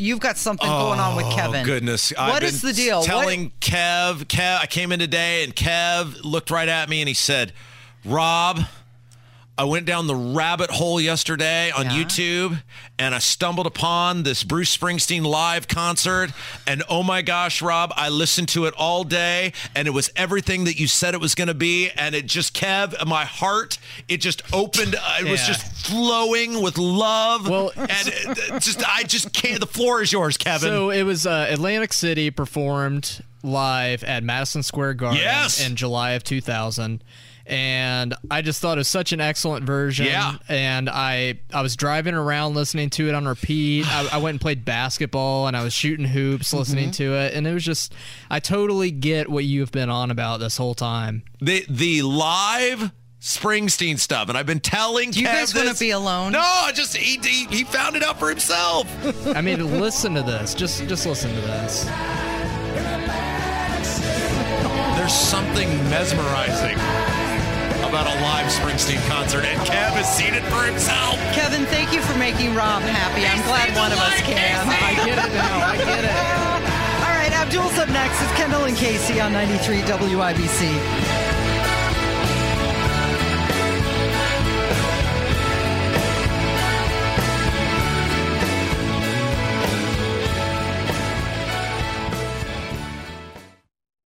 You've got something going on with oh, Kevin. Oh goodness! What I've is been the deal? What- Telling Kev, Kev, I came in today and Kev looked right at me and he said, "Rob, I went down the rabbit hole yesterday on YouTube and I stumbled upon this Bruce Springsteen live concert and oh my gosh, Rob, I listened to it all day and it was everything that you said it was going to be and it just Kev, my heart, it just opened. uh, It was just flowing with love. Well- and it just I just can't. The floor is yours, Kevin. So it was uh, Atlantic City performed live at Madison Square Garden Yes. in July of 2000. And I just thought it was such an excellent version. Yeah. And I I was driving around listening to it on repeat. I, I went and played basketball and I was shooting hoops listening mm-hmm. to it. And it was just, I totally get what you've been on about this whole time. the the live Springsteen stuff, and I've been telling. Do you Kev guys wanna be alone? No, I just he, he he found it out for himself. I mean, listen to this. Just just listen to this. Something mesmerizing about a live Springsteen concert, and Kev has seen it for himself. Kevin, thank you for making Rob happy. I'm glad one of us can. I get it now. I get it. All right, Abdul's up next. It's Kendall and Casey on 93 WIBC.